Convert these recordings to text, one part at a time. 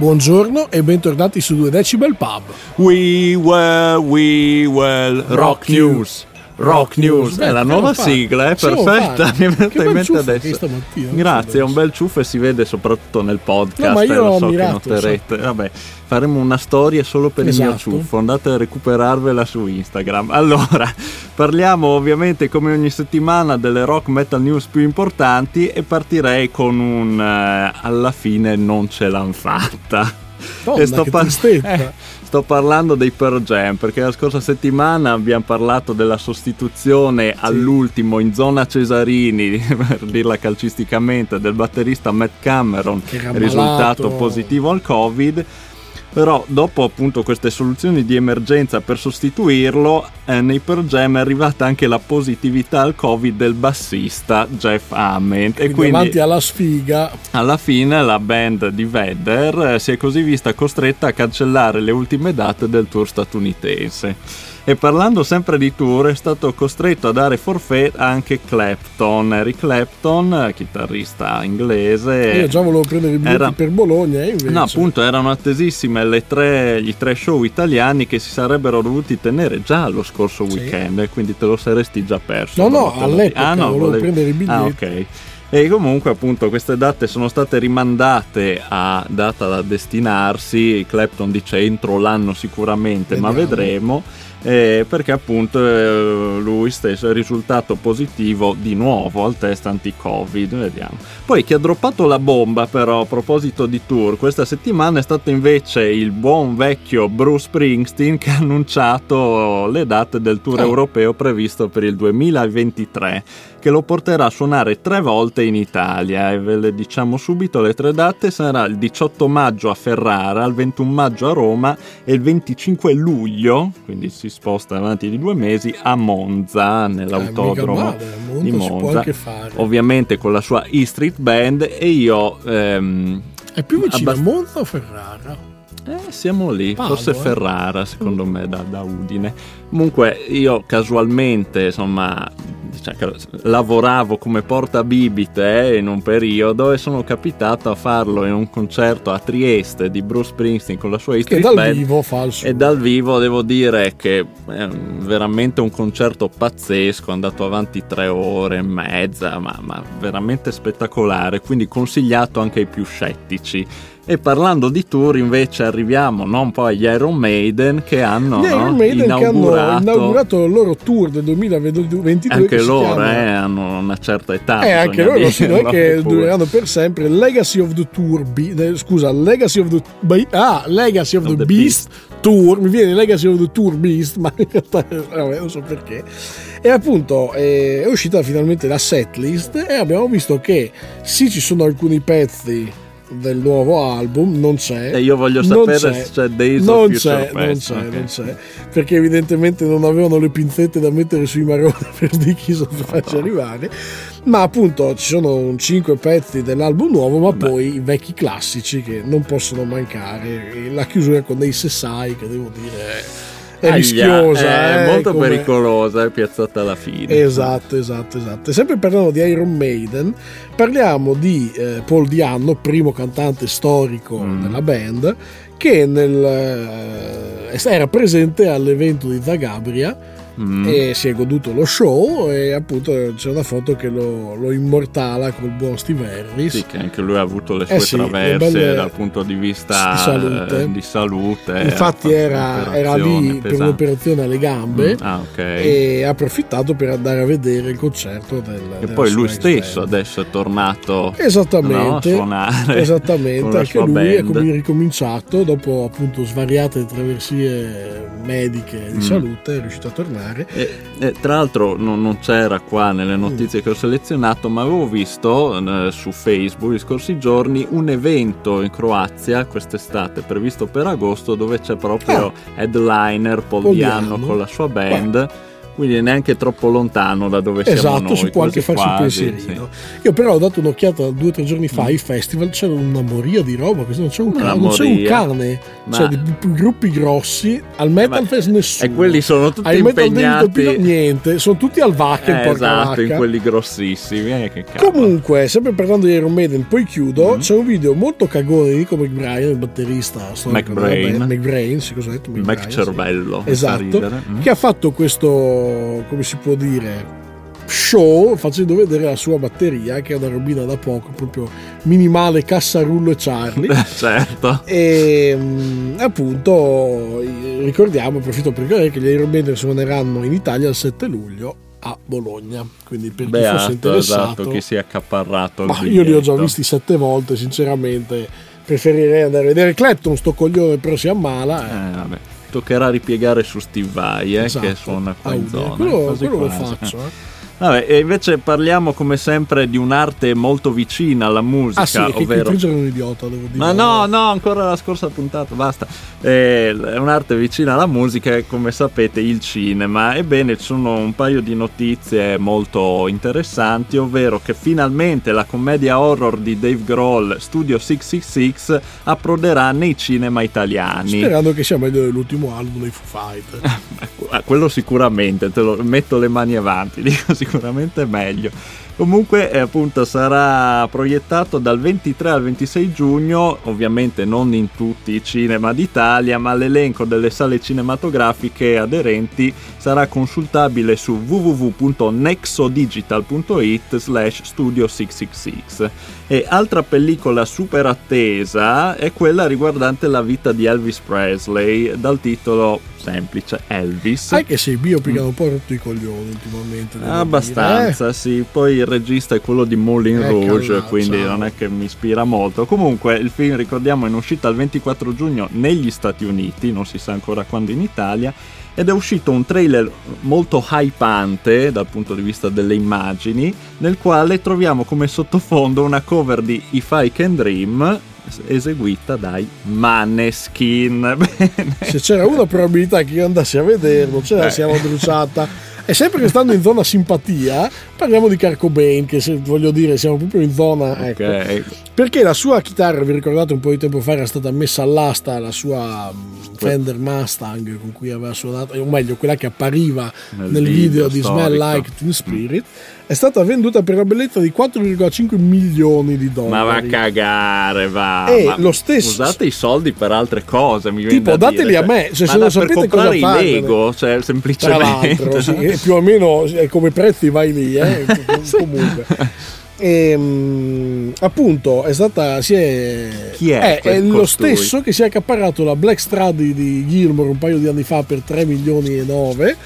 Buongiorno e bentornati su 2 Decibel Pub. We well, we well, Rock News. Rock News Beh, è la nuova lo sigla, è perfetta. Mi è venuta Che in bel mente adesso. Grazie, è un bel ciuffo e si vede soprattutto nel podcast. No, ma io eh, lo l'ho so che noterete. Vabbè, faremo una storia solo per il mio Esatto. ciuffo. Andate a recuperarvela su Instagram. Allora, parliamo ovviamente come ogni settimana delle rock metal news più importanti e partirei con un eh, alla fine non ce l'han fatta. Donna, E sto par- eh, sto parlando dei Pearl Jam perché la scorsa settimana abbiamo parlato della sostituzione all'ultimo in zona Cesarini, per dirla calcisticamente, del batterista Matt Cameron, risultato positivo al Covid. Però dopo appunto queste soluzioni di emergenza per sostituirlo, eh, nei Pearl Jam è arrivata anche la positività al Covid del bassista Jeff Ament. Quindi e quindi davanti alla sfiga. alla fine la band di Vedder eh, si è così vista costretta a cancellare le ultime date del tour statunitense. E parlando sempre di tour, è stato costretto a dare forfait anche Clapton, Eric Clapton, chitarrista inglese. Io già volevo prendere i biglietti Era- per Bologna, invece. No, appunto, erano attesissime le tre, gli tre show italiani che si sarebbero dovuti tenere già lo scorso Sì. weekend, quindi te lo saresti già perso. No, no, dopo te lo dico. all'epoca volevo volevi- prendere i biglietti. Ah, ok. E comunque appunto queste date sono state rimandate a data da destinarsi, Clapton dice entro l'anno sicuramente, ma Vediamo. vedremo, eh, perché appunto eh, lui stesso è risultato positivo di nuovo al test anti-covid, vediamo. Poi chi ha droppato la bomba però a proposito di tour questa settimana è stato invece il buon vecchio Bruce Springsteen che ha annunciato le date del tour Ah. europeo previsto per il 2023 che lo porterà a suonare tre volte in Italia e ve le diciamo subito le tre date sarà il 18 maggio a Ferrara, il 21 maggio a Roma e il 25 luglio, quindi si sposta avanti di due mesi, a Monza Eh, nell'autodromo Monza di Monza, ovviamente con la sua E Street Band e io ehm, È più vicino abbast- a Monza o Ferrara? eh, siamo lì, Paolo, forse eh. Ferrara secondo me da, da Udine. Comunque io casualmente insomma cioè, lavoravo come portabibite eh, in un periodo e sono capitato a farlo in un concerto a Trieste di Bruce Springsteen con la sua E Che dal Band. vivo fa il suo. E dal vivo devo dire che è veramente un concerto pazzesco, è andato avanti tre ore e mezza, ma, ma veramente spettacolare, quindi consigliato anche ai più scettici. E parlando di tour invece arriviamo no, un po' agli Iron Maiden che hanno Gli Iron no, Maiden che hanno inaugurato, inaugurato il loro tour del 2022 anche che loro eh, hanno una certa età. Eh, anche loro è dirlo, che dureranno per sempre. Legacy of the Tour, Be- eh, scusa, Legacy of the Be- ah, Legacy of, Of the, the Beast, Tour, mi viene Legacy of the Tour Beast, ma in realtà vabbè, non so perché. E appunto eh, è uscita finalmente la setlist e abbiamo visto che sì, ci sono alcuni pezzi del nuovo album, non c'è. E io voglio non sapere c'è. se c'è Days non c'è, non c'è, ok. non c'è, perché evidentemente non avevano le pinzette da mettere sui maroni per di chi sono faccia arrivare. Ma appunto ci sono 5 pezzi dell'album nuovo, ma Beh. poi i vecchi classici che non possono mancare. La chiusura con dei Sessai, che devo dire è Aia, rischiosa, è eh, molto come- pericolosa, è piazzata alla fine. Esatto, esatto, esatto. E sempre parlando di Iron Maiden, parliamo di eh, Paul Dianno, primo cantante storico Mm. della band, che nel, eh, era presente all'evento di Zagabria Mm. e si è goduto lo show e appunto c'è una foto che lo, lo immortala col buon Steve Harris. Sì, che anche lui ha avuto le sue Eh sì, traverse dal punto di vista di salute. eh, di salute. Infatti Ha era, era lì un'operazione per pesante. un'operazione alle gambe Mm, Ah, ok. e ha approfittato per andare a vedere il concerto del E poi lui stesso band. adesso è tornato no, a suonare esattamente anche lui è band. com- ricominciato dopo appunto svariate traversie mediche di Mm. salute, è riuscito a tornare. E, e tra l'altro non, non c'era qua nelle Mm. notizie che ho selezionato, ma avevo visto eh, su Facebook gli scorsi giorni un evento in Croazia quest'estate previsto per agosto dove c'è proprio headliner Paul Paul Dianno Di'Anno. con la sua band. Quindi neanche troppo lontano da dove siamo esatto, noi. si può anche farsi un pensierino. sì. Io però ho dato un'occhiata due o tre giorni fa Mm. ai festival, c'era una moria di roba, non c'è un, cane, non c'è un cane, Ma- cioè di gruppi grossi, al Metal ma- Fest nessuno. E quelli sono tutti Metal David impegnati. Pino, niente, sono tutti al Wacken, Eh, esatto, in vacca. quelli grossissimi. eh, che cavolo. Comunque, sempre parlando di Iron Maiden, poi chiudo. Mm. C'è un video molto cagone di Nico McBrien, il batterista storico McBrain. McBrain, sì, cosa ho detto? McBrain, sì. cervello. mi fa Esatto. Mm. che ha fatto questo, come si può dire, show facendo vedere la sua batteria, che è una robina da poco, proprio minimale, cassarullo e Charlie. certo. E mm, appunto ricordiamo, approfitto per ricordare che gli Iron Maiden suoneranno in Italia il 7 luglio a Bologna. Quindi per chi fosse Beato, interessato, esatto, chi si è accaparrato. ma io li ho già visti sette volte, sinceramente. Preferirei andare a vedere Clapton, sto coglione, però si ammala. eh. Eh, vabbè. Toccherà ripiegare su Steve Vai, eh, Esatto. che suona qua in zona. Quello, quello lo faccio. eh. Vabbè, e invece parliamo come sempre di un'arte molto vicina alla musica, Ah sì, ovvero... È un idiota, devo dire. Ma no, no, ancora la scorsa puntata, basta. Eh, È un'arte vicina alla musica e come sapete il cinema. Ebbene, ci sono un paio di notizie molto interessanti, ovvero che finalmente la commedia horror di Dave Grohl, Studio 666, approderà nei cinema italiani. Sperando che sia meglio dell'ultimo album dei Foo Fighters. Ah, Quello sicuramente, te lo metto le mani avanti, dico sicuramente meglio. Comunque, eh, appunto, sarà proiettato dal 23 al 26 giugno, ovviamente non in tutti i cinema d'Italia, ma l'elenco delle sale cinematografiche aderenti sarà consultabile su www.nexodigital.it slash studio 666. E altra pellicola super attesa è quella riguardante la vita di Elvis Presley, dal titolo semplice Elvis. Sai che sei biopic hanno un po' rotto i coglioni ultimamente. devo dire, eh? Abbastanza, sì. Poi il regista è quello di Moulin Eh, Rouge, cavolo, quindi ciao. non è che mi ispira molto. Comunque, il film, ricordiamo, è in uscita il 24 giugno negli Stati Uniti, non si sa ancora quando in Italia. Ed è uscito un trailer molto hypante dal punto di vista delle immagini, nel quale troviamo come sottofondo una cover di If I Can Dream eseguita dai Maneskin. Bene. Se c'era una probabilità che io andassi a vederlo, ce la Eh. siamo bruciata. E sempre che stando in zona simpatia, parliamo di Kurt Cobain, che se, voglio dire, siamo proprio in zona... Ecco. Ok. Perché la sua chitarra, vi ricordate un po' di tempo fa, era stata messa all'asta, la sua mm, Fender Mustang con cui aveva suonato, o meglio, quella che appariva Nel nel, video video, di storico. Smell Like Teen Spirit, è stata venduta per la bellezza di 4,5 milioni di dollari. Ma va a cagare, va. E Ma lo stesso- Usate i soldi per altre cose, mi Tipo, da dateli a me, cioè, se per sapete cosa i Lego, cioè semplicemente. sì, più o meno è come prezzi vai lì, eh, comunque. E, appunto è stata si è, Chi è è, quel lo stesso che si è accaparato la Black Stradi di Gilmore un paio di anni fa per 3 milioni e 9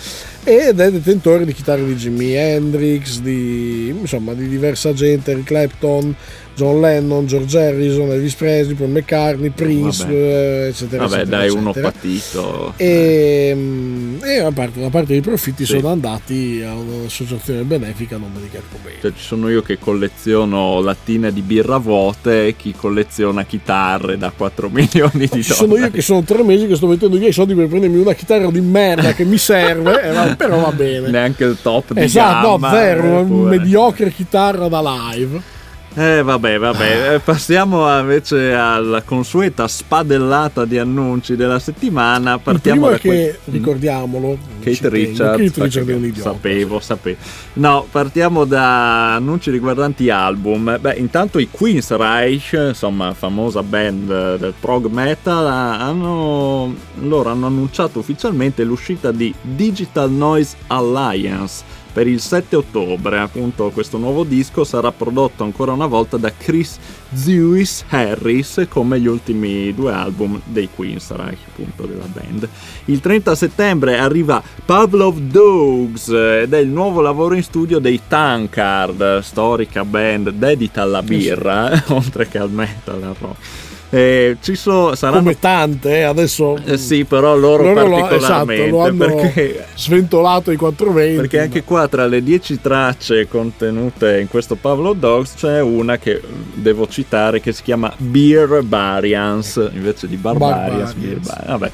ed è detentore di chitarre di Jimi Hendrix di, insomma di diversa gente Eric Clapton John Lennon, George Harrison, Elvis Presley, Paul McCartney, Prince, Vabbè. eh, eccetera. Vabbè, eccetera, dai, uno eccetera. patito. E, mm, e a parte, una parte dei profitti Sì. sono andati a un'associazione benefica a nome di Kurt Cobain. Cioè, ci sono io che colleziono lattine di birra vuote e chi colleziona chitarre da 4 milioni di dollari. Ci sono io che sono tre mesi che sto mettendo via i soldi per prendermi una chitarra di merda che mi serve, eh, va- però va bene. Neanche il top di Esatto, no, gamma, zero, eh, una pure. mediocre chitarra da live. Eh vabbè, vabbè, Eh, passiamo invece alla consueta spadellata di annunci della settimana. Il Partiamo primo da è che, quel- ricordiamolo, Kate Richards, Kate Richards è un idiota. sapevo, sapevo. No, partiamo da annunci riguardanti album. Beh, intanto i Queensryche, insomma, famosa band del prog metal, hanno, loro hanno annunciato ufficialmente l'uscita di Digital Noise Alliance per il 7 ottobre. Appunto, questo nuovo disco sarà prodotto ancora una volta da Chris Lewis Harris, come gli ultimi due album dei Queensryche, appunto, della band. Il 30 settembre arriva Pavlov Dogs ed è il nuovo lavoro in studio dei Tankard, storica band dedita alla birra, oltre che al metal al rock. Eh, ci so, saranno Come tante, eh, adesso eh sì, però loro, loro lo, particolarmente esatto, lo hanno perché sventolato i 420. perché anche qua tra le 10 tracce contenute in questo Pavlo Dogs c'è una che devo citare che si chiama Beer Barbarians invece di Barbarians. Barbarians. Bar- Vabbè.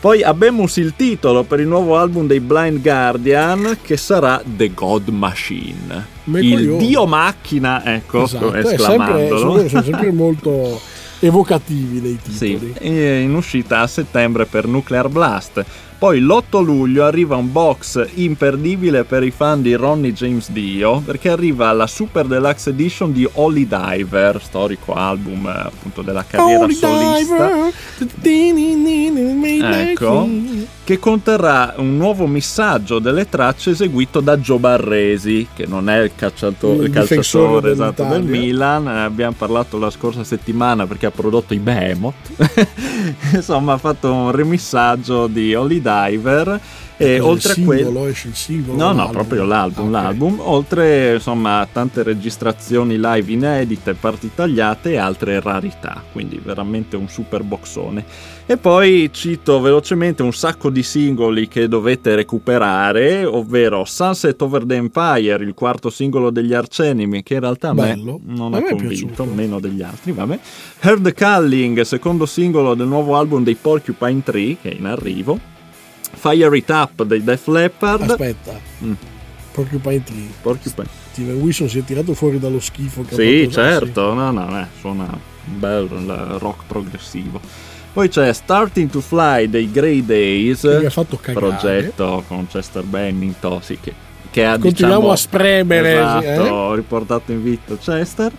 Poi abbiamo il titolo per il nuovo album dei Blind Guardian che sarà The God Machine. il Dio macchina, ecco, esatto. esclamandolo. Sempre, sono sempre molto evocativi dei titoli. Sì, in uscita a settembre per Nuclear Blast. Poi l'8 luglio arriva un box imperdibile per i fan di Ronnie James Dio perché arriva la Super Deluxe Edition di Holy Diver, storico album appunto della carriera Holy solista. Diver. Ecco, che conterrà un nuovo missaggio delle tracce eseguito da Joe Barresi, che non è il, calciato- il calciatore esatto, del Milan, ne abbiamo parlato la scorsa settimana perché ha prodotto i Behemoth. Insomma, ha fatto un remissaggio di Holy Diver. E oltre a quello, esce il singolo, no, no, proprio l'album, ah, okay. l'album. Oltre insomma a tante registrazioni live inedite, parti tagliate e altre rarità. Quindi veramente un super boxone. E poi cito velocemente un sacco di singoli che dovete recuperare, ovvero Sunset Over the Empire, il quarto singolo degli Arcenimi, che in realtà a me non ha convinto, meno degli altri, vabbè. Heard Calling, secondo singolo del nuovo album dei Porcupine Tree, che è in arrivo. Fire It Up dei Def Leppard. Aspetta. Mm. Porcupine Tree. Porcupine. Steven Wilson si è tirato fuori dallo schifo. Che sì, certo. No, no, eh, suona bello il rock progressivo. Poi c'è Starting to Fly dei Grey Days. Progetto con Chester Bennington, sì, che, che ha Continuiamo diciamo, a spremere. Esatto, eh? riportato in vita Chester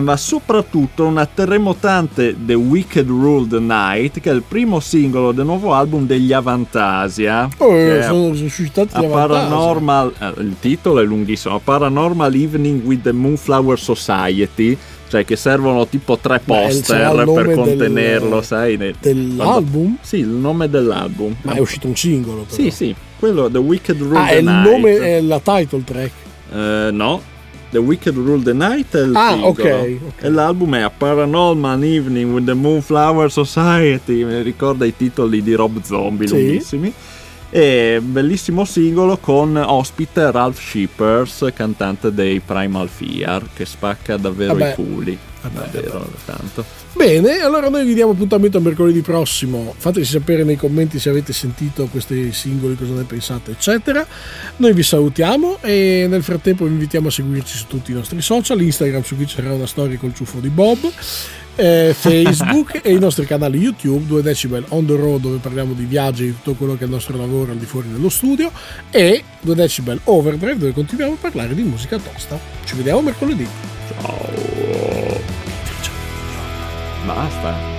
ma soprattutto una terremotante The Wicked Ruled Night, che è il primo singolo del nuovo album degli Avantasia. Oh, eh, sono suscitati a Paranormal, eh, il titolo è lunghissimo, Paranormal Evening with the Moonflower Society cioè che servono tipo tre poster per contenerlo, del, sai? Dell'album? Quando... Sì, il nome dell'album. Ma è uscito un singolo, però. Sì, sì, quello The Wicked Rule ah, the Night. Ah, il nome è la title track. Uh, no, The Wicked Rule the Night è il ah, singolo. Okay, okay. E l'album è A Paranormal Evening with the Moonflower Society. Mi ricorda i titoli di Rob Zombie sì. lunghissimi. E bellissimo singolo con ospite Ralph Shippers, cantante dei Primal Fear, che spacca davvero Vabbè. i culi. Vabbè, davvero tanto. Bene, allora noi vi diamo appuntamento a mercoledì prossimo. Fateci sapere nei commenti se avete sentito questi singoli, cosa ne pensate, eccetera. Noi vi salutiamo e nel frattempo vi invitiamo a seguirci su tutti i nostri social, Instagram su cui sarà una storia col ciuffo di Bob, eh, Facebook e i nostri canali YouTube, 2 Decibel On The Road dove parliamo di viaggi e di tutto quello che è il nostro lavoro al di fuori dello studio e 2 Decibel Overdrive dove continuiamo a parlare di musica tosta. Ci vediamo mercoledì. Ciao. Basta.